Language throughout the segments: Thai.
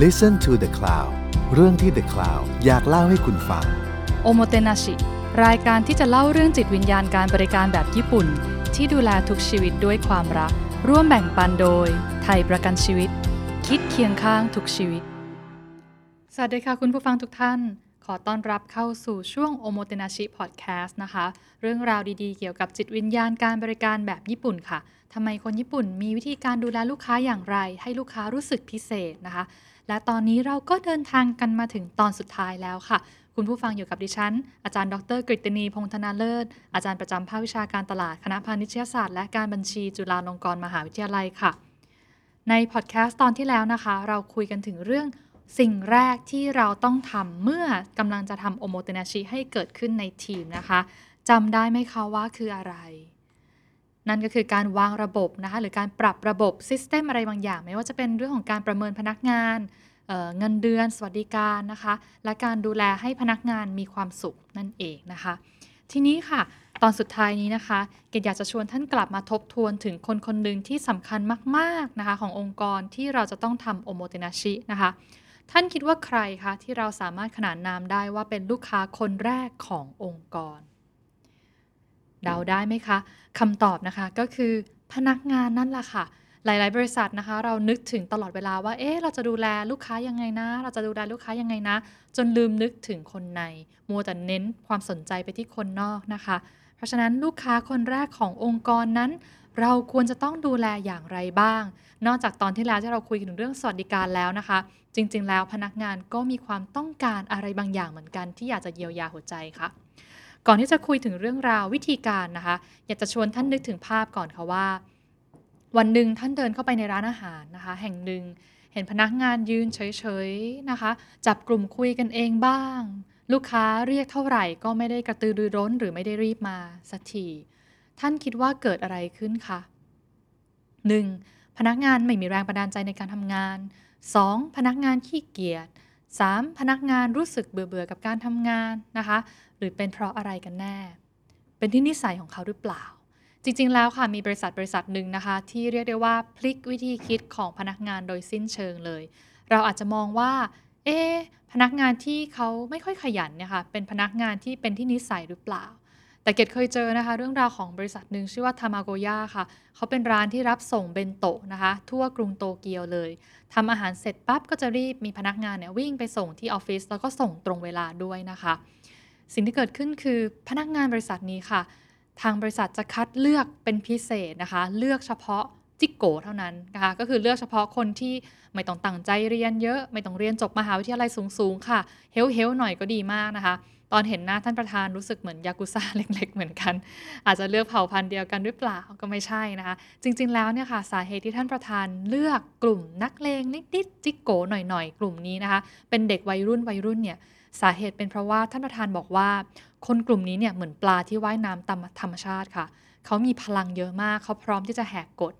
Listen to the Cloud เรื่องที่ The Cloud อยากเล่าให้คุณฟัง โอโมเตนาชิรายการที่จะเล่าเรื่องจิตวิญญาณการบริการแบบญี่ปุ่น ที่ดูแลทุกชีวิตด้วยความรัก ร่วมแบ่งปันโดย ไทยประกันชีวิต คิดเคียงข้างทุกชีวิต สวัสดีค่ะคุณผู้ฟังทุกท่าน ขอต้อนรับเข้าสู่ช่วงโอโมเตนาชิพอดแคสต์นะคะ เรื่องราวดีๆ เกี่ยวกับจิตวิญญาณการบริการแบบญี่ปุ่นค่ะทำไมคนญี่ปุ่นมีวิธีการดูแลลูกค้าอย่างไร ให้ลูกค้ารู้สึกพิเศษนะคะ และตอนนี้เราก็เดินทางกันมาถึงตอนสุดท้ายแล้วค่ะ คุณผู้ฟังอยู่กับดิฉัน อาจารย์ดรกฤตนีพงธนาเลิศ อาจารย์ประจำภาควิชาการตลาดคณะพาณิชยศาสตร์และการบัญชีจุฬาลงกรณ์มหาวิทยาลัยค่ะ ในพอดแคสต์ตอนที่แล้วนะคะ เราคุยกันถึงเรื่องสิ่งแรกที่เราต้องทำเมื่อกำลังจะทำโอโมเตนาชิให้เกิดขึ้นในทีมนะคะจำได้ไหมคะว่าคืออะไร นั่นก็คือการวางระบบนะคะหรือการปรับระบบซิสเต็มอะไรบางอย่าง ไม่ว่าจะเป็นเรื่องของการประเมินพนักงานเเงินเดือน สวัสดิการนะคะ และการดูแลให้พนักงานมีความสุขนั่นเองนะคะ ทีนี้ค่ะ ตอนสุดท้ายนี้นะคะเกดอยากจะชวนท่านกลับมาทบทวนถึงคนคนหนึ่งที่สำคัญมากๆนะคะขององค์กรที่เราจะต้องทำโอโมเตนาชินะคะท่านคิดว่าใครคะที่เราสามารถขนานนามได้ว่าเป็นลูกค้าคนแรกขององค์กร เดาได้ไหมคะคำตอบนะคะก็คือพนักงานนั่นแหละค่ะ หลาย ๆ บริษัทนะคะ เรานึกถึงตลอดเวลาว่าเอ๊ะเราจะดูแลลูกค้ายังไงนะ เราจะดูแลลูกค้ายังไงนะ จนลืมนึกถึงคนใน มัวแต่เน้นความสนใจไปที่คนนอกนะคะ เพราะฉะนั้นลูกค้าคนแรกขององค์กรนั้น เราควรจะต้องดูแลอย่างไรบ้าง นอกจากตอนที่แล้วที่เราคุยถึงเรื่องสวัสดิการแล้วนะคะ จริง ๆ แล้วพนักงานก็มีความต้องการอะไรบางอย่างเหมือนกัน ที่อยากจะเยียวยาหัวใจค่ะ ก่อนที่จะคุยถึงเรื่องราววิธีการนะคะ อยากจะชวนท่านนึกถึงภาพก่อนค่ะว่า วันหนึ่งท่านเดินเข้าไปในร้านอาหารนะคะ แห่งหนึ่งเห็นพนักงานยืนเฉยๆนะคะ จับกลุ่มคุยกันเองบ้าง ลูกค้าเรียกเท่าไหร่ก็ไม่ได้กระตือรือร้นหรือไม่ได้รีบมาสักทีท่านคิดว่าเกิดอะไรขึ้นคะ 1. พนักงานไม่มีแรงบันดาลใจในการทำงาน 2. พนักงานขี้เกียจ 3. พนักงานรู้สึกเบื่อๆกับการทำงานนะคะ หรือเป็นเพราะอะไรกันแน่ เป็นที่นิสัยของเขาหรือเปล่า จริงๆแล้วค่ะมีบริษัทบริษัทหนึ่งนะคะ ที่เรียกได้ว่าพลิกวิธีคิดของพนักงานโดยสิ้นเชิงเลย เราอาจจะมองว่า เอ๊พนักงานที่เขาไม่ค่อยขยันเนี่ยค่ะเป็นพนักงานที่เป็นที่นิสัยหรือเปล่า แต่เกดเคยเจอนะคะ เรื่องราวของบริษัทหนึ่งชื่อว่าทามาโกย่าค่ะ เขาเป็นร้านที่รับส่งเบนโตะนะคะ ทั่วกรุงโตเกียวเลยทำอาหารเสร็จปั๊บก็จะรีบมีพนักงานเนี่ยวิ่งไปส่งที่ออฟฟิศแล้วก็ส่งตรงเวลาด้วยนะคะ สิ่งที่เกิดขึ้นคือพนักงานบริษัทนี้ค่ะ ทางบริษัทจะคัดเลือกเป็นพิเศษนะคะ เลือกเฉพาะจิกโกเท่านั้นนะคะ ก็คือเลือกเฉพาะคนที่ไม่ต้องตั้งใจเรียนเยอะ ไม่ต้องเรียนจบมหาวิทยาลัยสูงๆค่ะ เฮลเฮลหน่อยก็ดีมากนะคะ ตอนเห็นหน้าท่านประธานรู้สึกเหมือนยากุซ่าเล็ก ๆ เหมือนกัน อาจจะเลือกเผ่าพันธุ์เดียวกันหรือเปล่าก็ไม่ใช่นะคะ จริงๆแล้วเนี่ยค่ะสาเหตุที่ท่านประธานเลือกกลุ่มนักเลงนิดๆจิกโกหน่อยๆ กลุ่มนี้นะคะ เป็นเด็กวัยรุ่นวัยรุ่นเนี่ย สาเหตุเป็นเพราะว่าท่านประธานบอกว่า คนกลุ่มนี้เนี่ยเหมือนปลาที่ว่ายน้ำตามธรรมชาติค่ะ เขามีพลังเยอะมาก เขาพร้อมที่จะแหกกฎ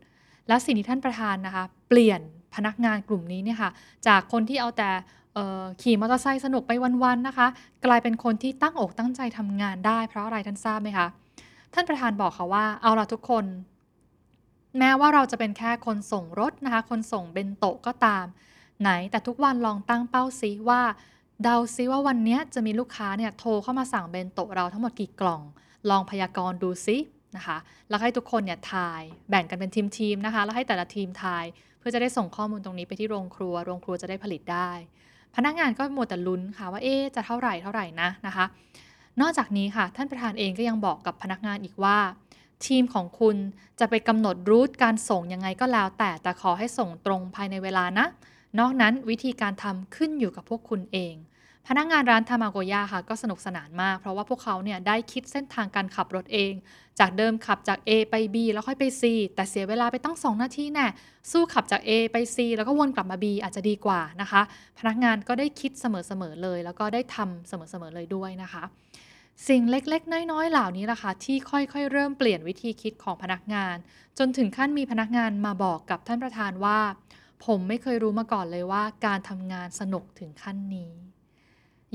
และสิ่งที่ท่านประธานนะคะ เปลี่ยนพนักงานกลุ่มนี้เนี่ยค่ะ จากคนที่เอาแต่ขี่มอเตอร์ไซค์สนุกไปวันๆนะคะ กลายเป็นคนที่ตั้งอกตั้งใจทำงานได้ เพราะอะไรท่านทราบไหมคะ ท่านประธานบอกค่ะว่าเอาละทุกคน แม้ว่าเราจะเป็นแค่คนส่งรถนะคะ คนส่งเบนโตะก็ตาม ไหนแต่ทุกวันลองตั้งเป้าซิว่า เดาซิว่าวันนี้จะมีลูกค้าเนี่ยโทรเข้ามาสั่งเบนโตะเราทั้งหมดกี่กล่อง ลองพยากรณ์ดูซินะคะ แล้วให้ทุกคนเนี่ยทาย แบ่งกันเป็นทีมๆนะคะ แล้วให้แต่ละทีมทาย เพื่อจะได้ส่งข้อมูลตรงนี้ไปที่โรงครัว โรงครัวจะได้ผลิตได้ พนักงานก็หมดแต่ลุ้นค่ะว่าเอ๊จะเท่าไหร่เท่าไหร่นะนะคะ นอกจากนี้ค่ะ ท่านประธานเองก็ยังบอกกับพนักงานอีกว่า ทีมของคุณจะไปกำหนดรูทการส่งยังไงก็แล้ว แต่แต่ขอให้ส่งตรงภายในเวลานะ นอกนั้นวิธีการทำขึ้นอยู่กับพวกคุณเอง พนักงานร้านทามาโกย่าค่ะก็สนุกสนานมาก เพราะว่าพวกเขาเนี่ยได้คิดเส้นทางการขับรถเอง จากเดิมขับจาก A ไป B แล้วค่อยไป C แต่เสียเวลาไปตั้ง 2 นาทีแน่สู้ขับจาก A ไป C แล้วก็วนกลับมา B อาจจะดีกว่านะคะ พนักงานก็ได้คิดเสมอๆเลย แล้วก็ได้ทำเสมอๆเลยด้วยนะคะสิ่งเล็กๆ น้อยๆ เหล่านี้แหละค่ะที่ค่อยๆ เริ่มเปลี่ยนวิธีคิดของพนักงาน จนถึงขั้นมีพนักงานมาบอกกับท่านประธานว่า ผมไม่เคยรู้มาก่อนเลยว่าการทำงานสนุกถึงขั้นนี้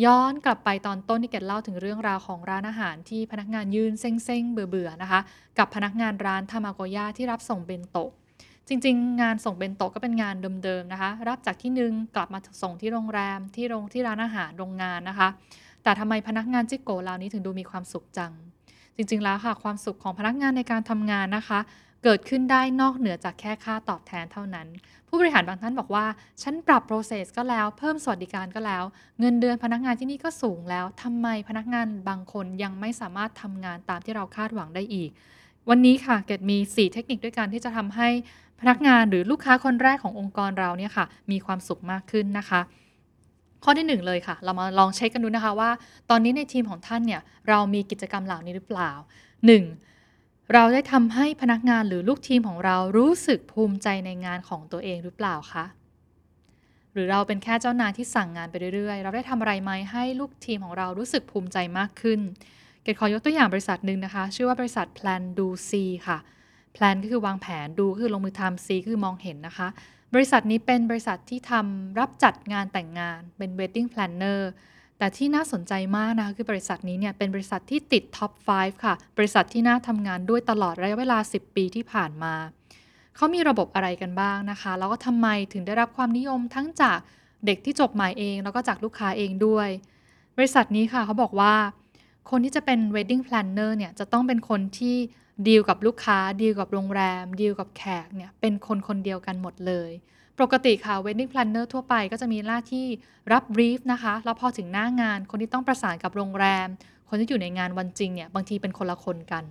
ย้อนกลับไปตอนต้นที่เกดเล่าถึงเรื่องราวของร้านอาหารที่พนักงานยืนเซ็งๆ เบื่อๆนะคะ กับพนักงานร้านทามาโกย่าที่รับส่งเบนโตะจริง ๆ งานส่งเบนโตะก็เป็นงานเดิมๆนะคะ รับจากที่หนึ่งกลับมาส่งที่โรงแรมที่โรงที่ร้านอาหารโรงงานนะคะ แต่ทำไมพนักงานจิโกะเหล่านี้ถึงดูมีความสุขจัง จริง ๆ แล้วค่ะความสุขของพนักงานในการทำงานนะคะ เกิดขึ้นได้นอกเหนือจากแค่ค่าตอบแทนเท่านั้น ผู้บริหารบางท่านบอกว่า ฉันปรับโปรเซสก็แล้ว เพิ่มสวัสดิการก็แล้ว เงินเดือนพนักงานที่นี่ก็สูงแล้วทำไมพนักงานบางคนยังไม่สามารถทำงานตามที่เราคาดหวังได้อีก วันนี้ค่ะเกดมี 4 เทคนิคด้วยกันที่จะทำให้พนักงานหรือลูกค้าคนแรกขององค์กรเราเนี่ยค่ะ มีความสุขมากขึ้นนะคะ ข้อที่หนึ่งเลยค่ะ เรามาลองเช็คกันดูนะคะว่า ตอนนี้ในทีมของท่านเนี่ยเรามีกิจกรรมเหล่านี้หรือเปล่า 1. เราได้ทำให้พนักงานหรือลูกทีมของเรารู้สึกภูมิใจในงานของตัวเองหรือเปล่าคะ หรือเราเป็นแค่เจ้านายที่สั่งงานไปเรื่อยๆ เราได้ทำอะไรไหมให้ลูกทีมของเรารู้สึกภูมิใจมากขึ้น เกดขอยกตัวอย่างบริษัทหนึ่งนะคะ ชื่อว่าบริษัท Plan Do See ค่ะ Plan ก็คือวางแผนดูคือลงมือทำ See คือมองเห็นนะคะ บริษัทนี้เป็นบริษัทที่ทำรับจัดงานแต่งงานเป็น Wedding Planner แต่ที่น่าสนใจมากนะคะคือบริษัทนี้เนี่ยเป็นบริษัทที่ติดท็อป 5 ค่ะ บริษัทที่น่าทำงานด้วยตลอดระยะเวลา 10 ปีที่ผ่านมา เขามีระบบอะไรกันบ้างนะคะ แล้วก็ทำไมถึงได้รับความนิยมทั้งจากเด็กที่จบใหม่เอง แล้วก็จากลูกค้าเองด้วย บริษัทนี้ค่ะเขาบอกว่า คนที่จะเป็น wedding planner เนี่ยจะต้องเป็นคนที่ ดีลกับลูกค้า ดีลกับโรงแรม ดีลกับแขกเนี่ยเป็นคนคนเดียวกันหมดเลย ปกติค่ะ wedding planner ทั่วไปก็จะมีหน้าที่รับ brief นะคะ แล้วพอถึงหน้างานคนที่ต้องประสานกับโรงแรม คนที่อยู่ในงานวันจริงเนี่ยบางทีเป็นคนละคนกัน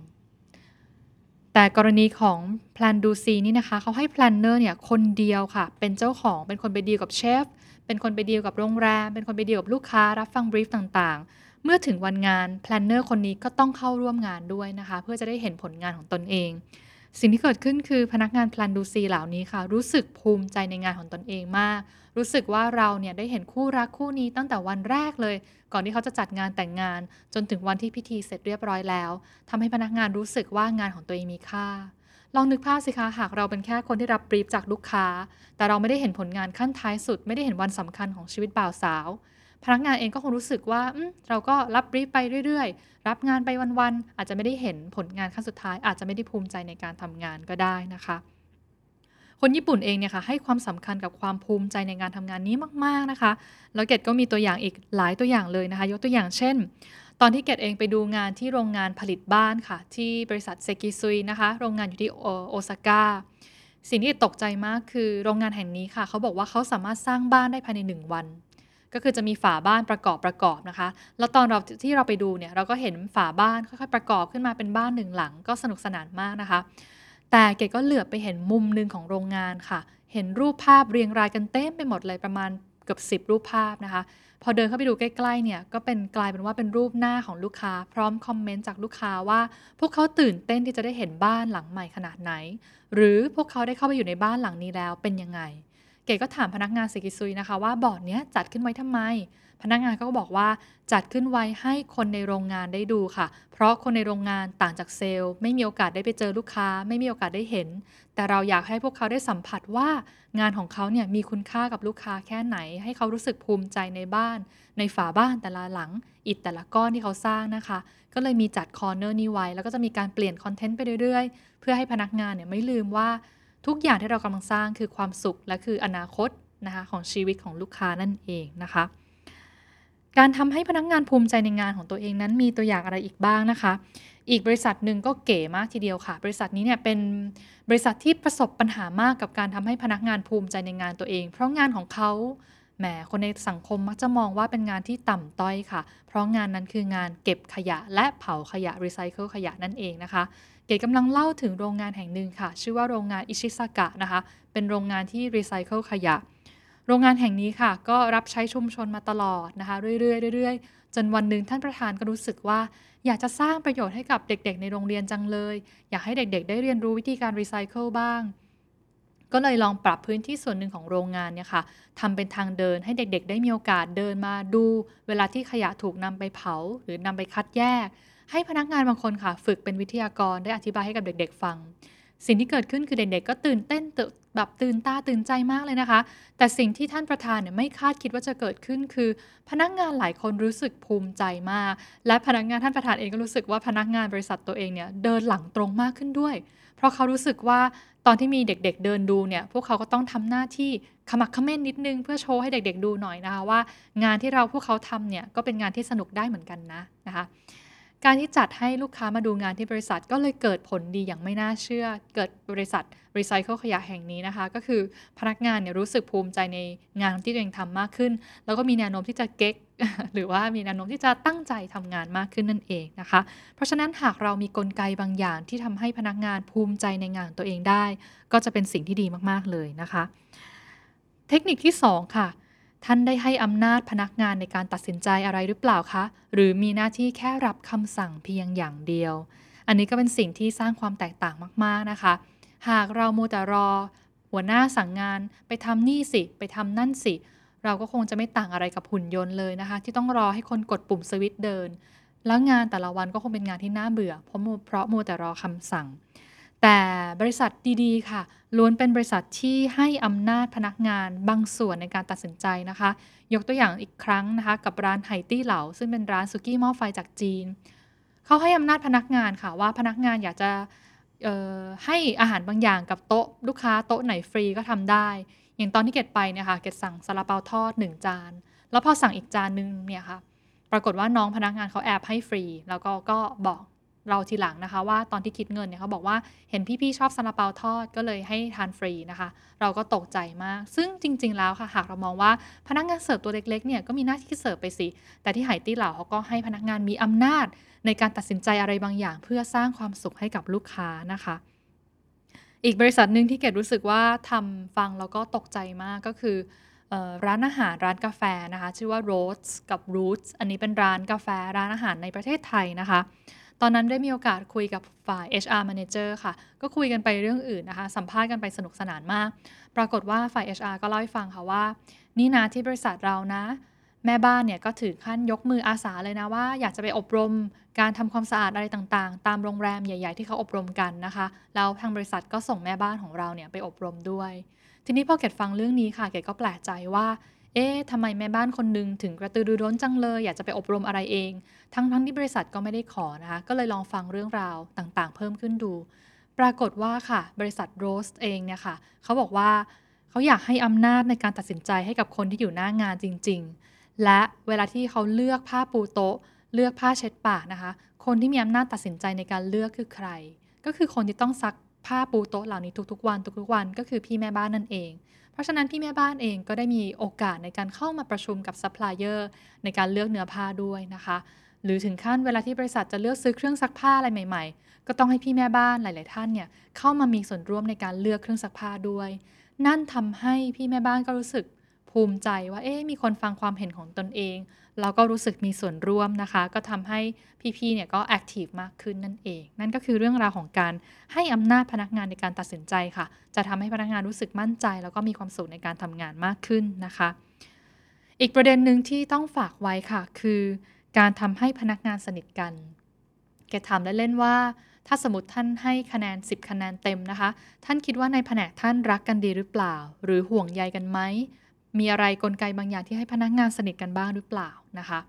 แต่กรณีของ Plan Do See นี่นะคะเขาให้ planner เนี่ยคนเดียวค่ะ เป็นเจ้าของเป็นคนไปดีลกับเชฟเป็นคนไปดีลกับโรงแรม เป็นคนไปดีลกับลูกค้ารับฟัง brief ต่างๆ เมื่อถึงวันงาน planner คนนี้ก็ต้องเข้าร่วมงานด้วยนะคะ เพื่อจะได้เห็นผลงานของตนเอง สิ่งที่เกิดขึ้นคือพนักงาน Plan Do See เหล่านี้ค่ะ รู้สึกภูมิใจในงานของตนเองมาก รู้สึกว่าเราเนี่ยได้เห็นคู่รักคู่นี้ตั้งแต่วันแรกเลย ก่อนที่เขาจะจัดงานแต่งงาน จนถึงวันที่พิธีเสร็จเรียบร้อยแล้วทำให้พนักงานรู้สึกว่างานของตัวเองมีค่าลองนึกภาพสิคะหากเราเป็นแค่คนที่รับบรีฟจากลูกค้า แต่เราไม่ได้เห็นผลงานขั้นท้ายสุด ไม่ได้เห็นวันสำคัญของชีวิตบ่าวสาว พนักงานเองก็คงรู้สึกว่าเราก็รับบรีฟไปเรื่อยๆ รับงานไปวันๆอาจจะไม่ได้เห็นผลงานขั้นสุดท้าย อาจจะไม่ได้ภูมิใจในการทำงานก็ได้นะคะคนญี่ปุ่นเองเนี่ยค่ะให้ความสำคัญกับความภูมิใจในงานทำงานนี้มาก ๆนะคะ แล้วเกดก็มีตัวอย่างอีกหลายตัวอย่างเลยนะคะ ยกตัวอย่างเช่น ตอนที่เกดเองไปดูงานที่โรงงานผลิตบ้านค่ะ ที่บริษัทเซกิซุยนะคะ โรงงานอยู่ที่โอซาก้าสิ่งที่ตกใจมากคือโรงงานแห่งนี้ค่ะ เขาบอกว่าเขาสามารถสร้างบ้านได้ภายใน 1 วัน ก็คือจะมีฝาบ้านประกอบประกอบนะคะ แล้วตอนเราที่เราไปดูเนี่ยเราก็เห็นฝาบ้านค่อยๆประกอบขึ้นมาเป็นบ้านหนึ่งหลัง ก็สนุกสนานมากนะคะ แต่เกดก็เหลือบไปเห็นมุมหนึ่งของโรงงานค่ะ เห็นรูปภาพเรียงรายกันเต็มไปหมดเลยประมาณเกือบ10 รูปภาพนะคะ พอเดินเข้าไปดูใกล้ๆเนี่ยก็เป็นกลายเป็นว่าเป็นรูปหน้าของลูกค้า พร้อมคอมเมนต์จากลูกค้าว่า พวกเขาตื่นเต้นที่จะได้เห็นบ้านหลังใหม่ขนาดไหน หรือพวกเขาได้เข้าไปอยู่ในบ้านหลังนี้แล้วเป็นยังไง เกดก็ถามพนักงานเซกิซุยนะคะว่าบอร์ดเนี้ยจัดขึ้นไว้ทำไม พนักงานก็บอกว่าจัดขึ้นไว้ให้คนในโรงงานได้ดูค่ะ เพราะคนในโรงงานต่างจากเซลล์ ไม่มีโอกาสได้ไปเจอลูกค้า ไม่มีโอกาสได้เห็น แต่เราอยากให้พวกเขาได้สัมผัสว่างานของเขาเนี่ยมีคุณค่ากับลูกค้าแค่ไหน ให้เขารู้สึกภูมิใจในบ้าน ในฝาบ้านแต่ละหลัง อิฐแต่ละก้อนที่เขาสร้างนะคะ ก็เลยมีจัดคอร์เนอร์นี้ไว้แล้วก็จะมีการเปลี่ยนคอนเทนต์ไปเรื่อยๆ เพื่อให้พนักงานเนี่ยไม่ลืมว่า ทุกอย่างที่เรากำลังสร้างคือความสุขและคืออนาคตนะคะของชีวิตของลูกค้านั่นเองนะคะ การทำให้พนักงานภูมิใจในงานของตัวเองนั้นมีตัวอย่างอะไรอีกบ้างนะคะ อีกบริษัทหนึ่งก็เก๋มากทีเดียวค่ะ บริษัทนี้เนี่ยเป็นบริษัทที่ประสบปัญหามากกับการทำให้พนักงานภูมิใจในงานตัวเอง เพราะงานของเขาแหมคนในสังคมมักจะมองว่าเป็นงานที่ต่ำต้อยค่ะ เพราะงานนั้นคืองานเก็บขยะและเผาขยะรีไซเคิลขยะนั่นเองนะคะ เกตุกำลังเล่าถึงโรงงานแห่งหนึ่งค่ะ ชื่อว่าโรงงานอิชิซากะนะคะ เป็นโรงงานที่รีไซเคิลขยะ โรงงานแห่งนี้ค่ะ ก็รับใช้ชุมชนมาตลอดนะคะ เรื่อยๆเรื่อยๆ จนวันหนึ่งท่านประธานก็รู้สึกว่า อยากจะสร้างประโยชน์ให้กับเด็กๆ ในโรงเรียนจังเลย อยากให้เด็กๆ ได้เรียนรู้วิธีการรีไซเคิลบ้าง ก็เลยลองปรับพื้นที่ส่วนหนึ่งของโรงงานเนี่ยค่ะทำเป็นทางเดินให้เด็กๆ ได้มีโอกาสเดินมาดู เวลาที่ขยะถูกนำไปเผา หรือนำไปคัดแยก ให้พนักงานบางคนค่ะ ฝึกเป็นวิทยากรได้อธิบายให้กับเด็ก ๆ ฟัง สิ่งที่เกิดขึ้นคือเด็กๆก็ตื่นเต้นแบบตื่นตาตื่นใจมากเลยนะคะ แต่สิ่งที่ท่านประธานเนี่ยไม่คาดคิดว่าจะเกิดขึ้นคือ พนักงานหลายคนรู้สึกภูมิใจมาก และพนักงานท่านประธานเองก็รู้สึกว่าพนักงานบริษัทตัวเองเนี่ยเดินหลังตรงมากขึ้นด้วย เพราะเขารู้สึกว่าตอนที่มีเด็กๆเดินดูเนี่ยพวกเขาก็ต้องทำหน้าที่ขมักขม้นนิดนึงเพื่อโชว์ให้เด็กๆดูหน่อยนะคะว่า งานที่เราพวกเขาทำเนี่ยก็เป็นงานที่สนุกได้เหมือนกันนะนะคะ การที่จัดให้ลูกค้ามาดูงานที่บริษัทก็เลยเกิดผลดีอย่างไม่น่าเชื่อ เกิดบริษัทรีไซเคิลขยะแห่งนี้นะคะ ก็คือพนักงานเนี่ยรู้สึกภูมิใจในงานที่ตัวเองทำมากขึ้น แล้วก็มีแนวโน้มที่จะเก๊ก หรือว่ามีแนวโน้มที่จะตั้งใจทำงานมากขึ้นนั่นเองนะคะ เพราะฉะนั้นหากเรามีกลไกบางอย่างที่ทำให้พนักงานภูมิใจในงานตัวเองได้ ก็จะเป็นสิ่งที่ดีมากๆเลยนะคะ เทคนิคที่ 2 ค่ะ ท่านได้ให้อำนาจพนักงานในการตัดสินใจอะไรหรือเปล่าคะ หรือมีหน้าที่แค่รับคำสั่งเพียงอย่างเดียว อันนี้ก็เป็นสิ่งที่สร้างความแตกต่างมาก ๆ นะคะ หากเราโมแต่รอ หัวหน้าสั่งงานไปทำนี่สิ ไปทำนั่นสิ เราก็คงจะไม่ต่างอะไรกับหุ่นยนต์เลยนะคะ ที่ต้องรอให้คนกดปุ่มสวิตช์เดิน แล้วงานแต่ละวันก็คงเป็นงานที่น่าเบื่อ เพราะเพราะโมแต่รอคำสั่ง แต่บริษัทดีๆ ค่ะ ล้วนเป็นบริษัทที่ให้อำนาจพนักงานบางส่วนในการตัดสินใจนะคะ ยกตัวอย่างอีกครั้งนะคะ กับร้านไฮตี้เหลาซึ่งเป็นร้านสุกี้หม้อไฟจากจีน เขาให้อำนาจพนักงานค่ะว่าพนักงานอยากจะให้อาหารบางอย่างกับโต๊ะลูกค้าโต๊ะไหนฟรีก็ทำได้ อย่างตอนที่เกดไปเนี่ยค่ะเกดสั่งซาลาเปาทอด 1 จาน แล้วพอสั่งอีกจานนึงเนี่ยค่ะปรากฏว่าน้องพนักงานเขาแอบให้ฟรี แล้วก็ก็บอก เราทีหลังนะคะ ว่าตอนที่คิดเงินเนี่ยเขาบอกว่าเห็นพี่ๆชอบซาลาเปาทอดก็เลยให้ทานฟรีนะคะ เราก็ตกใจมาก ซึ่งจริง ๆ แล้วค่ะหากเรามองว่าพนักงานเสิร์ฟตัวเล็กๆเนี่ยก็มีหน้าที่เสิร์ฟไปสิ แต่ที่ไหตี้เหล่าเขาก็ให้พนักงานมีอำนาจ ในการตัดสินใจอะไรบางอย่าง เพื่อสร้างความสุขให้กับลูกค้านะคะอีกบริษัทหนึ่งที่เกดรู้สึกว่าทำฟังแล้วก็ตกใจมากก็คือร้านอาหารร้านกาแฟนะคะ ชื่อว่า Rhodes กับ Roots อันนี้เป็นร้านกาแฟร้านอาหารในประเทศไทยนะคะ ตอนนั้นได้มีโอกาสคุยกับฝ่าย HR Manager ค่ะ ก็คุยกันไปเรื่องอื่นนะคะ สัมภาษณ์กันไปสนุกสนานมาก ปรากฏว่าฝ่าย HR ก็เล่าให้ฟังค่ะว่า นี่นะที่บริษัทเรานะ แม่บ้านเนี่ยก็ถือขั้นยกมืออาสาเลยนะว่า อยากจะไปอบรมการทำความสะอาดอะไรต่างๆ ตามโรงแรมใหญ่ ๆ ที่เขาอบรมกันนะคะ แล้วทางบริษัทก็ส่งแม่บ้านของเราเนี่ยไปอบรมด้วย ทีนี้พอเกดฟังเรื่องนี้ค่ะ เกดก็แปลกใจว่า เอ๊ะทำไมแม่บ้านคนหนึ่งถึงกระตือรือร้นจังเลย อยากจะไปอบรมอะไรเอง ทั้งทั้งที่บริษัทก็ไม่ได้ขอนะคะ ก็เลยลองฟังเรื่องราวต่างๆ เพิ่มขึ้นดู ปรากฏว่าค่ะ บริษัทโรสเองเนี่ยค่ะ เขาบอกว่าเขาอยากให้อำนาจในการตัดสินใจให้กับคนที่อยู่หน้างานจริง ๆ และเวลาที่เขาเลือกผ้าปูโต๊ะ เลือกผ้าเช็ดปากนะคะ คนที่มีอำนาจตัดสินใจในการเลือกคือใคร ก็คือคนที่ต้องซักผ้าปูโต๊ะเหล่านี้ทุกๆวัน ทุกๆวัน ก็คือพี่แม่บ้านนั่นเอง เพราะฉะนั้นพี่แม่บ้านเองก็ได้มีโอกาสในการเข้ามาประชุมกับซัพพลายเออร์ในการเลือกเนื้อผ้าด้วยนะคะ หรือถึงขั้นเวลาที่บริษัทจะเลือกซื้อเครื่องซักผ้าอะไรใหม่ ๆ ก็ต้องให้พี่แม่บ้านหลาย ๆ ท่านเนี่ยเข้ามามีส่วนร่วมในการเลือกเครื่องซักผ้าด้วย นั่นทำให้พี่แม่บ้านก็รู้สึกภูมิใจว่าเอ๊มีคนฟังความเห็นของตนเอง เราก็รู้สึกมีส่วนร่วมนะคะ ก็ทำให้พี่ๆเนี่ยก็ active มากขึ้นนั่นเอง นั่นก็คือเรื่องราวของการให้อำนาจพนักงานในการตัดสินใจค่ะ จะทำให้พนักงานรู้สึกมั่นใจ แล้วก็มีความสุขในการทำงานมากขึ้นนะคะ อีกประเด็นหนึ่งที่ต้องฝากไว้ค่ะ คือการทำให้พนักงานสนิทกัน เกตุถามเล่นๆว่าถ้าสมมติท่านให้คะแนน 10 คะแนนเต็มนะคะ ท่านคิดว่าในแผนกท่านรักกันดีหรือเปล่า หรือห่วงใยกันไหม มีอะไรกลไกบางอย่างที่ให้พนักงานสนิทกันบ้างหรือเปล่า นะคะ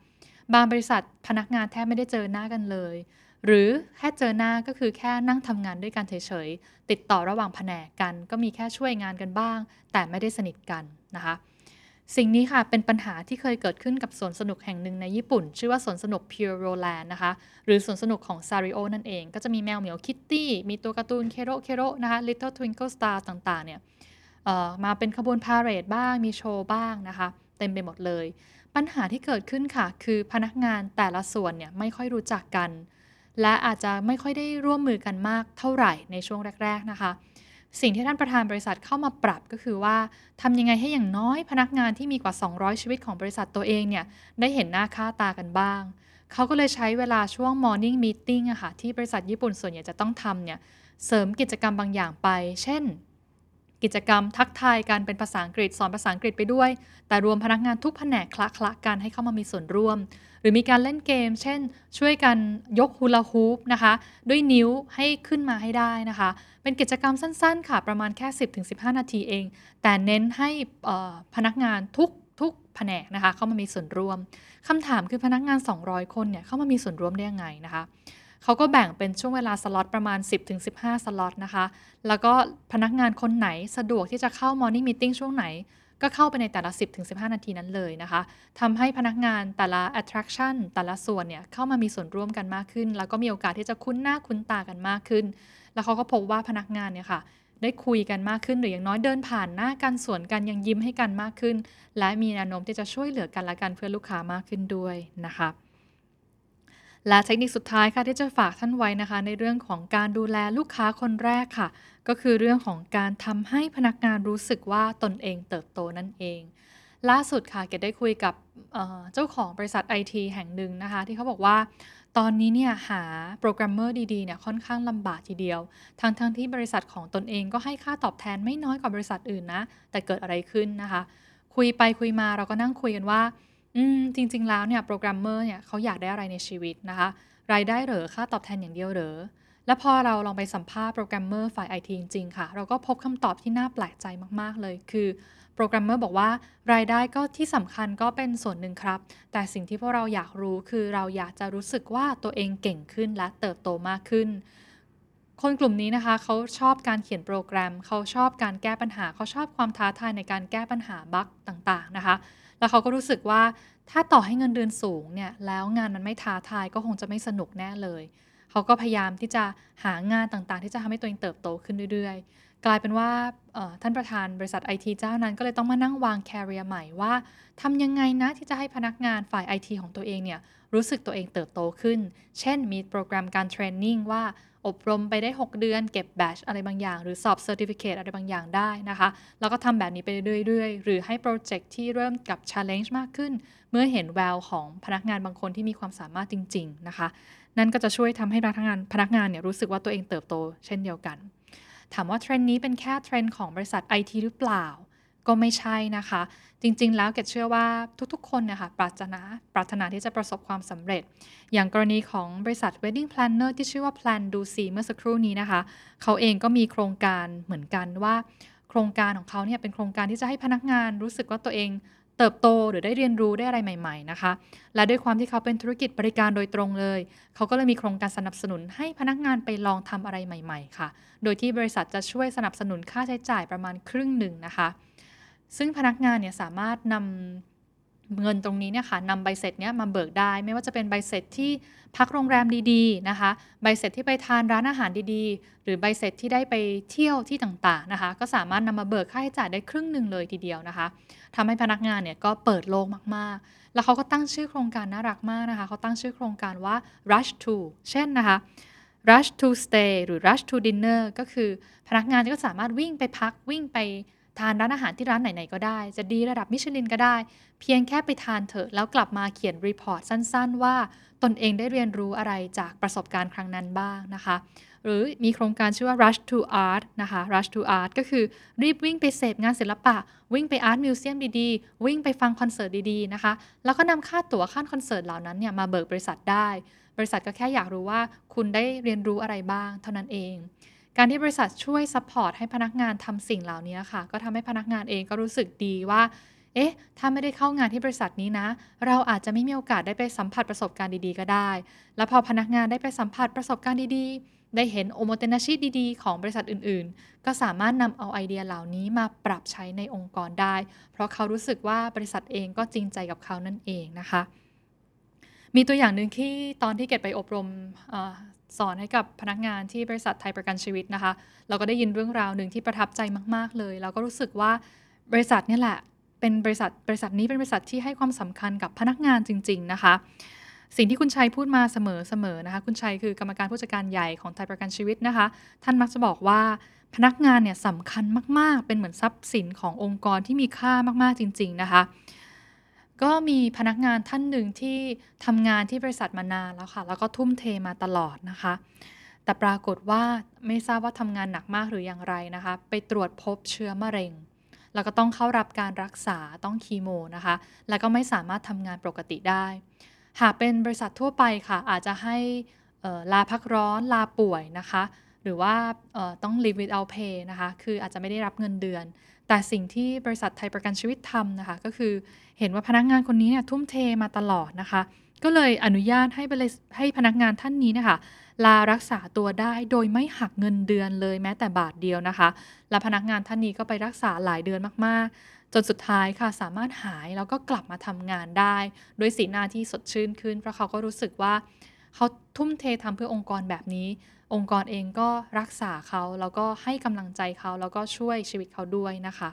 บางบริษัทพนักงานแทบไม่ได้เจอหน้ากันเลย หรือแค่เจอหน้าก็คือแค่นั่งทำงานด้วยกันเฉยๆ ติดต่อระหว่างแผนกกัน ก็มีแค่ช่วยงานกันบ้าง แต่ไม่ได้สนิทกันนะคะสิ่งนี้ค่ะ เป็นปัญหาที่เคยเกิดขึ้นกับสวนสนุกแห่งหนึ่งในญี่ปุ่น ชื่อว่าสวนสนุก Pure Roland นะคะ หรือสวนสนุกของซาริโอนั่นเอง ก็จะมีแมวเหมียวคิตตี้ มีตัวการ์ตูนเคโรเคโรนะคะ Little Twinkle Star ต่าง ๆ เนี่ยมาเป็นขบวนพาเหรดบ้าง มีโชว์บ้างนะคะ เต็มไปหมดเลย ปัญหาที่เกิดขึ้นค่ะ คือพนักงานแต่ละส่วนเนี่ยไม่ค่อยรู้จักกัน และอาจจะไม่ค่อยได้ร่วมมือกันมากเท่าไหร่ในช่วงแรก ๆนะคะ สิ่งที่ท่านประธานบริษัทเข้ามาปรับก็คือว่าทำยังไงให้อย่างน้อยพนักงานที่มีกว่า 200 ชีวิตของบริษัทตัวเองเนี่ยได้เห็นหน้าค่าตากันบ้าง เขาก็เลยใช้เวลาช่วง morning meeting อะค่ะที่บริษัทญี่ปุ่นส่วนใหญ่จะต้องทำเนี่ยเสริมกิจกรรมบางอย่างไป เช่น กิจกรรมทักทายกันเป็นภาษาอังกฤษสอนภาษาอังกฤษไปด้วย แต่รวมพนักงานทุกแผนกคละคละกันให้เข้ามามีส่วนร่วม หรือมีการเล่นเกม เช่น ช่วยกันยกฮูลาฮูปนะคะ ด้วยนิ้วให้ขึ้นมาให้ได้นะคะ เป็นกิจกรรมสั้นๆ ค่ะประมาณแค่ 10-15 นาทีเอง แต่เน้นให้พนักงานทุกทุกแผนกนะคะเข้ามามีส่วนร่วมคำถามคือพนักงาน 200 คนเนี่ยเข้ามามีส่วนร่วมได้ยังไงนะคะ เขาก็แบ่งเป็นช่วงเวลาสล็อตประมาณ 10-15 สล็อตนะคะ แล้วก็พนักงานคนไหนสะดวกที่จะเข้า Morning Meeting ช่วงไหน ก็เข้าไปในแต่ละ 10-15 นาทีนั้นเลยนะคะทำให้พนักงานแต่ละ attraction แต่ละส่วนเนี่ยเข้ามามีส่วนร่วมกันมากขึ้น แล้วก็มีโอกาสที่จะคุ้นหน้าคุ้นตากันมากขึ้น แล้วเขาก็พบว่าพนักงานเนี่ยค่ะได้คุยกันมากขึ้นหรืออย่างน้อยเดินผ่านหน้ากันสวนกันยังยิ้มให้กันมากขึ้น และมีแนวโน้มที่จะช่วยเหลือกันและกันเพื่อลูกค้ามากขึ้นด้วยนะคะ และเทคนิคสุดท้ายค่ะที่จะฝากท่านไว้นะคะ ในเรื่องของการดูแลลูกค้าคนแรกค่ะ ก็คือเรื่องของการทำให้พนักงานรู้สึกว่าตนเองเติบโตนั่นเอง ล่าสุดค่ะเกดได้คุยกับเจ้าของบริษัทไอทีแห่งหนึ่งนะคะ ที่เขาบอกว่าตอนนี้เนี่ยหาโปรแกรมเมอร์ดีๆเนี่ยค่อนข้างลำบากทีเดียว ทั้งๆทที่บริษัทของตนเองก็ให้ค่าตอบแทนไม่น้อยกว่าบริษัทอื่นนะ แต่เกิดอะไรขึ้นนะคะ คุยไปคุยมาเราก็นั่งคุยกันว่า อืม จริง ๆ แล้วเนี่ยโปรแกรมเมอร์เนี่ยเขาอยากได้อะไรในชีวิตนะคะ รายได้เหรอค่าตอบแทนอย่างเดียวเหรอ และพอเราลองไปสัมภาษณ์โปรแกรมเมอร์ฝ่ายไอทีจริง ๆ ค่ะ เราก็พบคำตอบที่น่าแปลกใจมากๆ เลย คือโปรแกรมเมอร์บอกว่ารายได้ก็ที่สำคัญก็เป็นส่วนหนึ่งครับ แต่สิ่งที่พวกเราอยากรู้คือเราอยากจะรู้สึกว่าตัวเองเก่งขึ้นและเติบโตมากขึ้น คนกลุ่มนี้นะคะเขาชอบการเขียนโปรแกรม เขาชอบการแก้ปัญหา เขาชอบความท้าทายในการแก้ปัญหาบั๊กต่างๆนะคะ แล้วเขาก็รู้สึกว่าถ้าต่อให้เงินเดือนสูงเนี่ยแล้วงานมันไม่ท้าทายก็คงจะไม่สนุกแน่เลย เขาก็พยายามที่จะหางานต่างๆ ที่จะทำให้ตัวเองเติบโตขึ้นเรื่อยๆ กลายเป็นว่าท่านประธานบริษัทไอทีเจ้านั้นก็เลยต้องมานั่งวาง career ใหม่ว่าทำยังไงนะที่จะให้พนักงานฝ่ายไอทีของตัวเองเนี่ยรู้สึกตัวเองเติบโตขึ้น เช่นมีโปรแกรมการ training ว่าอบรมไปได้ 6 เดือน เก็บแบชอะไรบางอย่าง หรือสอบ certificate อะไรบางอย่างได้นะคะ แล้วก็ทำแบบนี้ไปเรื่อยๆ หรือให้โปรเจกต์ที่เริ่มกับ challenge มากขึ้น เมื่อเห็นแววของพนักงานบางคนที่มีความสามารถจริง ๆ นะคะ นั่นก็จะช่วยทำให้พนักงานพนักงานเนี่ยรู้สึกว่าตัวเองเติบโต เช่นเดียวกัน ถามว่าเทรนด์นี้เป็นแค่เทรนด์ของบริษัทไอทีหรือเปล่า ก็ไม่ใช่นะคะ จริง ๆ แล้วเกดเชื่อว่าทุกๆ คนเนี่ยค่ะปรารถนาปรารถนาที่จะประสบความสำเร็จ อย่างกรณีของบริษัท Wedding Planner ที่ชื่อว่า Plan Do See เมื่อสักครู่นี้นะคะ เขาเองก็มีโครงการเหมือนกันว่า โครงการของเขาเนี่ยเป็นโครงการที่จะให้พนักงานรู้สึกว่าตัวเองเติบโตหรือได้เรียนรู้ได้อะไรใหม่ ๆ นะคะ และด้วยความที่เขาเป็นธุรกิจบริการโดยตรงเลย เขาก็เลยมีโครงการสนับสนุนให้พนักงานไปลองทำอะไรใหม่ ๆ ค่ะ โดยที่บริษัทจะช่วยสนับสนุนค่าใช้จ่ายประมาณครึ่งหนึ่งนะคะ ซึ่งพนักงานเนี่ยสามารถนำเงินตรงนี้เนี่ยค่ะนำใบเสร็จเนี่ยมาเบิกได้ ไม่ว่าจะเป็นใบเสร็จที่พักโรงแรมดีๆนะคะ ใบเสร็จที่ไปทานร้านอาหารดีๆ หรือใบเสร็จที่ได้ไปเที่ยวที่ต่างๆนะคะ ก็สามารถนำมาเบิกค่าใช้จ่ายได้ครึ่งหนึ่งเลยทีเดียวนะคะทำให้พนักงานเนี่ยก็เปิดโลกมากๆ แล้วเขาก็ตั้งชื่อโครงการน่ารักมากนะคะ เขาตั้งชื่อโครงการว่า rush to เช่นนะคะ rush to stay หรือ rush to dinner ก็คือพนักงานก็สามารถวิ่งไปพักวิ่งไป ทานร้านอาหารที่ร้านไหน ๆ ก็ได้ จะดีระดับมิชลินก็ได้ เพียงแค่ไปทานเถอะแล้วกลับมาเขียน report สั้น ๆ ว่าตนเองได้เรียนรู้อะไรจากประสบการณ์ครั้งนั้นบ้างนะคะ หรือมีโครงการชื่อว่า rush to art นะคะ rush to art ก็คือรีบวิ่งไปเสพงานศิลปะ วิ่งไป art museum ดีๆ วิ่งไปฟังคอนเสิร์ตดีๆนะคะ แล้วก็นำค่าตั๋วค่าคอนเสิร์ตเหล่านั้นเนี่ยมาเบิกบริษัทได้ บริษัทก็แค่อยากรู้ว่าคุณได้เรียนรู้อะไรบ้าง เท่านั้นเอง การที่บริษัทช่วย support ให้พนักงานทำสิ่งเหล่านี้ค่ะ ก็ทำให้พนักงานเองก็รู้สึกดีว่า เอ๊ะ ถ้าไม่ได้เข้างานที่บริษัทนี้นะ เราอาจจะไม่มีโอกาสได้ไปสัมผัสประสบการณ์ดีๆ ก็ได้ แล้วพอพนักงานได้ไปสัมผัสประสบการณ์ดีๆ ได้เห็นโอโมเตนาชิดีๆ ของบริษัทอื่นๆ ก็สามารถนำเอาไอเดียเหล่านี้มาปรับใช้ในองค์กรได้ เพราะเขารู้สึกว่าบริษัทเองก็จริงใจกับเขานั่นเองนะคะมีตัวอย่างหนึ่งที่ตอนที่เกดไปอบรม สอนให้กับพนักงานที่บริษัทไทยประกันชีวิตนะคะ เราก็ได้ยินเรื่องราวหนึ่งที่ประทับใจมาก ๆ เลย เราก็รู้สึกว่าบริษัทนี่แหละเป็นบริษัทบริษัทนี้เป็นบริษัทที่ให้ความสำคัญกับพนักงานจริง ๆ นะคะ สิ่งที่คุณชัยพูดมาเสมอๆนะคะ คุณชัยคือกรรมการผู้จัดการใหญ่ของไทยประกันชีวิตนะคะ ท่านมักจะบอกว่าพนักงานเนี่ยสำคัญมาก ๆ เป็นเหมือนทรัพย์สินขององค์กรที่มีค่ามากๆจริง ๆ นะคะ ก็มีพนักงานท่านหนึ่งที่ทำงานที่บริษัทมานานแล้วค่ะ แล้วก็ทุ่มเทมาตลอดนะคะ แต่ปรากฏว่าไม่ทราบว่าทำงานหนักมากหรืออย่างไรนะคะ ไปตรวจพบเชื้อมะเร็ง แล้วก็ต้องเข้ารับการรักษาต้องคีโมนะคะ แล้วก็ไม่สามารถทำงานปกติได้ หากเป็นบริษัททั่วไปค่ะ อาจจะให้ลาพักร้อนลาป่วยนะคะ หรือว่าต้อง leave without pay นะคะ คืออาจจะไม่ได้รับเงินเดือน แต่สิ่งที่บริษัทไทยประกันชีวิตทำนะคะ ก็คือเห็นว่าพนักงานคนนี้เนี่ยทุ่มเทมาตลอดนะคะ ก็เลยอนุญาตให้ให้พนักงานท่านนี้นะคะ ลารักษาตัวได้โดยไม่หักเงินเดือนเลยแม้แต่บาทเดียวนะคะ และพนักงานท่านนี้ก็ไปรักษาหลายเดือนมากๆ จนสุดท้ายค่ะสามารถหายแล้วก็กลับมาทำงานได้ ด้วยสีหน้าที่สดชื่นขึ้น เพราะเขาก็รู้สึกว่าเขาทุ่มเททำเพื่อองค์กรแบบนี้ องค์กรเองก็รักษาเขาแล้วก็ให้กำลังใจเขาแล้วก็ช่วยชีวิตเขาด้วยนะคะ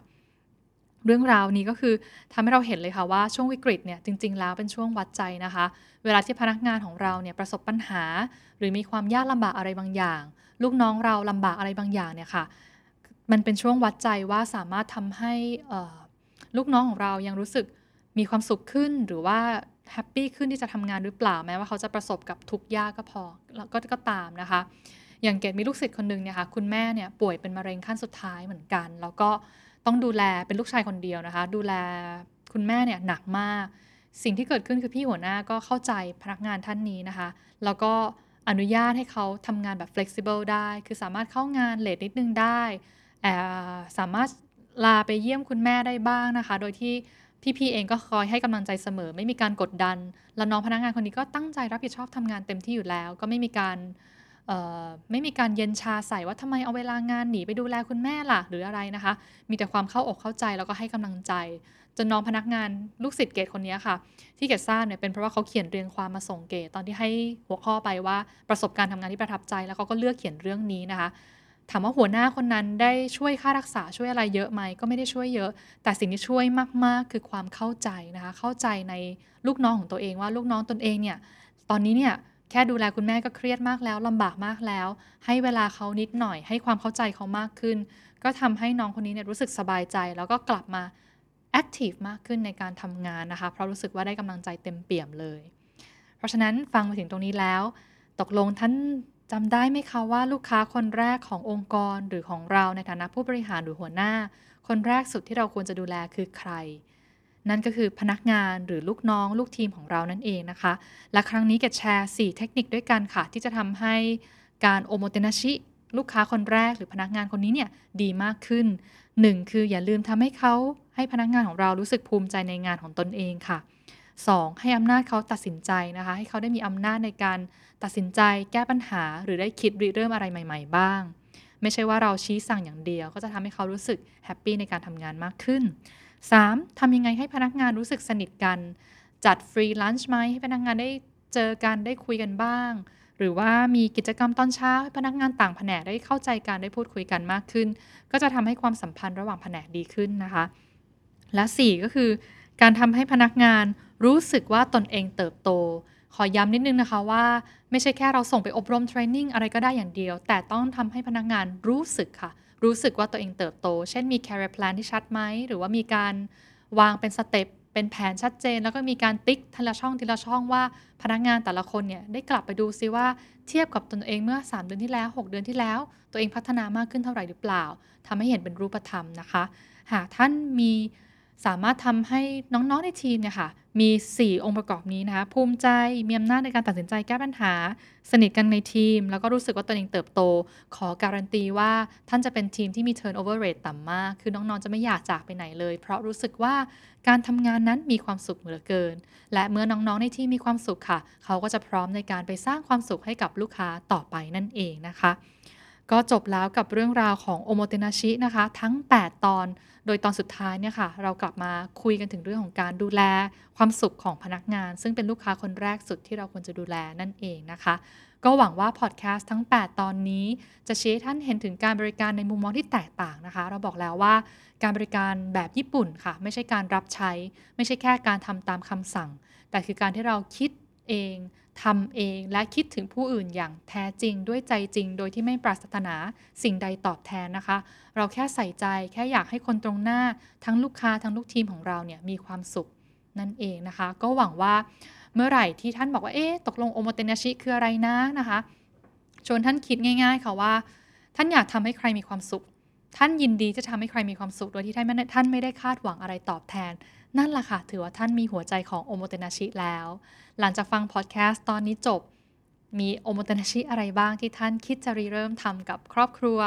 เรื่องราวนี้ก็คือทำให้เราเห็นเลยค่ะว่าช่วงวิกฤตเนี่ยจริง ๆ แล้วเป็นช่วงวัดใจนะคะ เวลาที่พนักงานของเราเนี่ยประสบปัญหา หรือมีความยากลำบากอะไรบางอย่าง ลูกน้องเราลำบากอะไรบางอย่างเนี่ยค่ะมันเป็นช่วงวัดใจว่าสามารถทำให้ลูกน้องของเรายังรู้สึกมีความสุขขึ้นหรือว่า แฮปปี้ขึ้นที่จะทำงานหรือเปล่าแม้ว่าเขาจะประสบกับทุกยากก็พอแล้วก็ก็ตามนะคะ อย่างเกดมีลูกศิษย์คนหนึ่งเนี่ยค่ะคุณแม่เนี่ยป่วยเป็นมะเร็งขั้นสุดท้ายเหมือนกัน แล้วก็ต้องดูแลเป็นลูกชายคนเดียวนะคะ ดูแลคุณแม่เนี่ยหนักมาก สิ่งที่เกิดขึ้นคือพี่หัวหน้าก็เข้าใจพนักงานท่านนี้นะคะ แล้วก็อนุญาตให้เขาทำงานแบบ flexible ได้ คือสามารถเข้างานเลทนิดนึงได้ สามารถลาไปเยี่ยมคุณแม่ได้บ้างนะคะ โดยที่ พี่ๆเองก็คอยให้กำลังใจเสมอ ไม่มีการกดดัน แล้วน้องพนักงานคนนี้ก็ตั้งใจรับผิดชอบทำงานเต็มที่อยู่แล้ว ก็ไม่มีการไม่มีการเย็นชาใส่ว่าทำไมเอาเวลางานหนีไปดูแลคุณแม่ล่ะหรืออะไรนะคะ มีแต่ความเข้าอกเข้าใจแล้วก็ให้กำลังใจ จนน้องพนักงานลูกศิษย์เกตคนนี้ค่ะ ที่เกตทราบเนี่ยเป็นเพราะว่าเขาเขียนเรียงความมาส่งเกตตอนที่ให้หัวข้อไปว่าประสบการณ์ทำงานที่ประทับใจ แล้วเขาก็เลือกเขียนเรื่องนี้นะคะ ถามว่าหัวหน้าคนนั้นได้ช่วยค่ารักษาช่วยอะไรเยอะไหมก็ไม่ได้ช่วยเยอะ แต่สิ่งที่ช่วยมาก ๆ คือความเข้าใจนะคะ เข้าใจในลูกน้องของตัวเองว่าลูกน้องตนเองเนี่ยตอนนี้เนี่ยแค่ดูแลคุณแม่ก็เครียดมากแล้วลำบากมากแล้ว ให้เวลาเขานิดหน่อย ให้ความเข้าใจเขามากขึ้น ก็ทำให้น้องคนนี้เนี่ยรู้สึกสบายใจ แล้วก็กลับมาแอคทีฟมากขึ้นในการทำงานนะคะ เพราะรู้สึกว่าได้กำลังใจเต็มเปี่ยมเลย เพราะฉะนั้นฟังมาถึงตรงนี้แล้ว ตกลงท่าน จำได้ไหมคะว่าลูกค้าคนแรกขององค์กรหรือของเราในฐานะผู้บริหารหรือหัวหน้า คนแรกสุดที่เราควรจะดูแลคือใคร นั่นก็คือพนักงานหรือลูกน้องลูกทีมของเรานั่นเองนะคะ และครั้งนี้เกดแชร์ 4 เทคนิคด้วยกันค่ะ ที่จะทำให้การโอโมเตนาชิลูกค้าคนแรกหรือพนักงานคนนี้เนี่ยดีมากขึ้น 1 คืออย่าลืมทำให้เขาให้พนักงานของเรารู้สึกภูมิใจในงานของตนเองค่ะ 2. ให้อำนาจเขาตัดสินใจนะคะ ให้เขาได้มีอำนาจในการตัดสินใจแก้ปัญหา หรือได้คิดริเริ่มอะไรใหม่ ๆ บ้าง ไม่ใช่ว่าเราชี้สั่งอย่างเดียว ก็จะทำให้เขารู้สึกhappy ในการทำงานมากขึ้น 3. ทำยังไงให้พนักงานรู้สึกสนิทกัน จัด free lunch ไหมให้พนักงานได้เจอกันได้คุยกันบ้าง หรือว่ามีกิจกรรมตอนเช้าให้พนักงานต่างแผนกได้เข้าใจกันได้พูดคุยกันมากขึ้น ก็จะทำให้ความสัมพันธ์ระหว่างแผนกดีขึ้นนะคะ และ 4 ก็คือ การทำให้พนักงานรู้สึกว่าตนเองเติบโต ขอย้ำนิดนึงนะคะว่า ไม่ใช่แค่เราส่งไปอบรม training อะไรก็ได้อย่างเดียว แต่ต้องทำให้พนักงานรู้สึกค่ะ รู้สึกว่าตัวเองเติบโต เช่นมี career plan ที่ชัดไหม หรือว่ามีการวางเป็น step เป็นแผนชัดเจน แล้วก็มีการติ๊กทีละช่องทีละช่องว่าพนักงานแต่ละคนเนี่ยได้กลับไปดูซิว่าเทียบกับตนเองเมื่อ 3 เดือนที่แล้ว 6 เดือนที่แล้ว ตัวเองพัฒนามากขึ้นเท่าไหร่หรือเปล่าทำให้เห็นเป็นรูปธรรมนะคะ หากท่านมี สามารถทำให้น้องๆในทีมเนี่ยค่ะมี 4 องค์ประกอบนี้นะคะภูมิใจมีอำนาจในการตัดสินใจแก้ปัญหา สนิทกันในทีม แล้วก็รู้สึกว่าตัวเองเติบโต ขอการันตีว่าท่านจะเป็นทีมที่มี turnover rate ต่ำมาก คือน้องๆจะไม่อยากจากไปไหนเลย เพราะรู้สึกว่าการทำงานนั้นมีความสุขเหลือเกิน และเมื่อน้องๆในทีมมีความสุขค่ะ เขาก็จะพร้อมในการไปสร้างความสุขให้กับลูกค้าต่อไปนั่นเองนะคะ ก็จบแล้วกับเรื่องราวของโอโมเตนาชินะคะ ทั้ง 8 ตอน โดยตอนสุดท้ายเนี่ยค่ะ เรากลับมาคุยกันถึงเรื่องของการดูแลความสุขของพนักงาน ซึ่งเป็นลูกค้าคนแรกสุดที่เราควรจะดูแลนั่นเองนะคะ ก็หวังว่าพอดแคสต์ทั้ง 8 ตอนนี้จะชี้ท่านเห็นถึงการบริการในมุมมองที่แตกต่างนะคะ เราบอกแล้วว่าการบริการแบบญี่ปุ่นค่ะ ไม่ใช่การรับใช้ ไม่ใช่แค่การทำตามคำสั่ง แต่คือการที่เราคิดเอง ทำเองและคิดถึงผู้อื่นอย่างแท้จริงด้วยใจจริง โดยที่ไม่ปรารถนาสิ่งใดตอบแทนนะคะ เราแค่ใส่ใจแค่อยากให้คนตรงหน้า ทั้งลูกค้าทั้งลูกทีมของเราเนี่ยมีความสุขนั่นเองนะคะ ก็หวังว่าเมื่อไหร่ที่ท่านบอกว่าเอ๊ะตกลงโอโมเตนาชิคืออะไรนะนะคะชวนท่านคิดง่ายๆค่ะว่า ท่านอยากทำให้ใครมีความสุข ท่านยินดีจะทำให้ใครมีความสุขโดยที่ท่านไม่ท่านไม่ได้คาดหวังอะไรตอบแทน นั่นแหละค่ะ ถือว่าท่านมีหัวใจของโอโมเตนาชิแล้ว หลังจากฟังพอดแคสต์ตอนนี้จบ มีโอโมเตนาชิอะไรบ้างที่ท่านคิดจะริเริ่มทำกับครอบครัว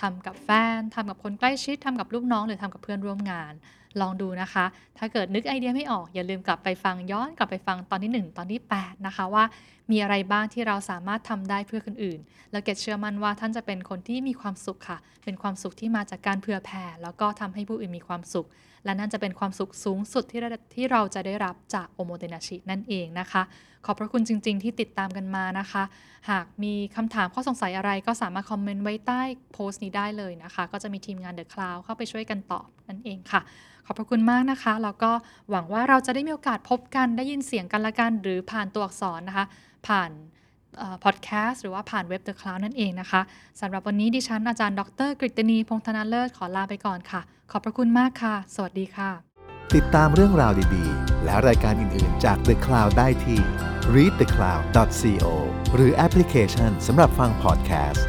ทำกับแฟนทำกับคนใกล้ชิดทำกับลูกน้อง หรือทำกับเพื่อนร่วมงาน ลองดูนะคะ ถ้าเกิดนึกไอเดียไม่ออก อย่าลืมกลับไปฟังย้อนกลับไปฟังตอนที่ 1 ตอนที่ 8 นะคะว่า มีอะไรบ้างที่เราสามารถทำได้เพื่อคนอื่น แล้วเกดเชื่อมั่นว่าท่านจะเป็นคนที่มีความสุขค่ะ เป็นความสุขที่มาจากการเผื่อแผ่แล้วก็ทำให้ผู้อื่นมีความสุข และนั่นจะเป็นความสุขสูงสุดที่เราที่เราจะได้รับจากโอโมเตนาชินั่นเองนะคะ ขอบพระคุณจริง ๆ ที่ติดตามกันมานะคะ หากมีคำถามข้อสงสัยอะไรก็สามารถคอมเมนต์ไว้ใต้โพสต์นี้ได้เลยนะคะ ก็จะมีทีมงาน The Cloud เข้าไปช่วยกันตอบนั่นเองค่ะ ขอบพระคุณมากนะคะ แล้วก็หวังว่าเราจะได้มีโอกาสพบกันได้ยินเสียงกันละกันหรือผ่านตัวอักษรนะคะ ผ่าน พอดแคสต์หรือว่าผ่านเว็บ The Cloud นั่นเองนะคะสำหรับวันนี้ดิฉันอาจารย์ ดรกฤตนีพงษ์ธนาเลิศขอลาไปก่อนค่ะ ขอบพระคุณมากค่ะ สวัสดีค่ะ ติดตามเรื่องราวดีๆ และรายการอื่นๆ จาก The Cloud ได้ที่ readthecloud.co หรือแอปพลิเคชันสำหรับฟังพอดแคสต์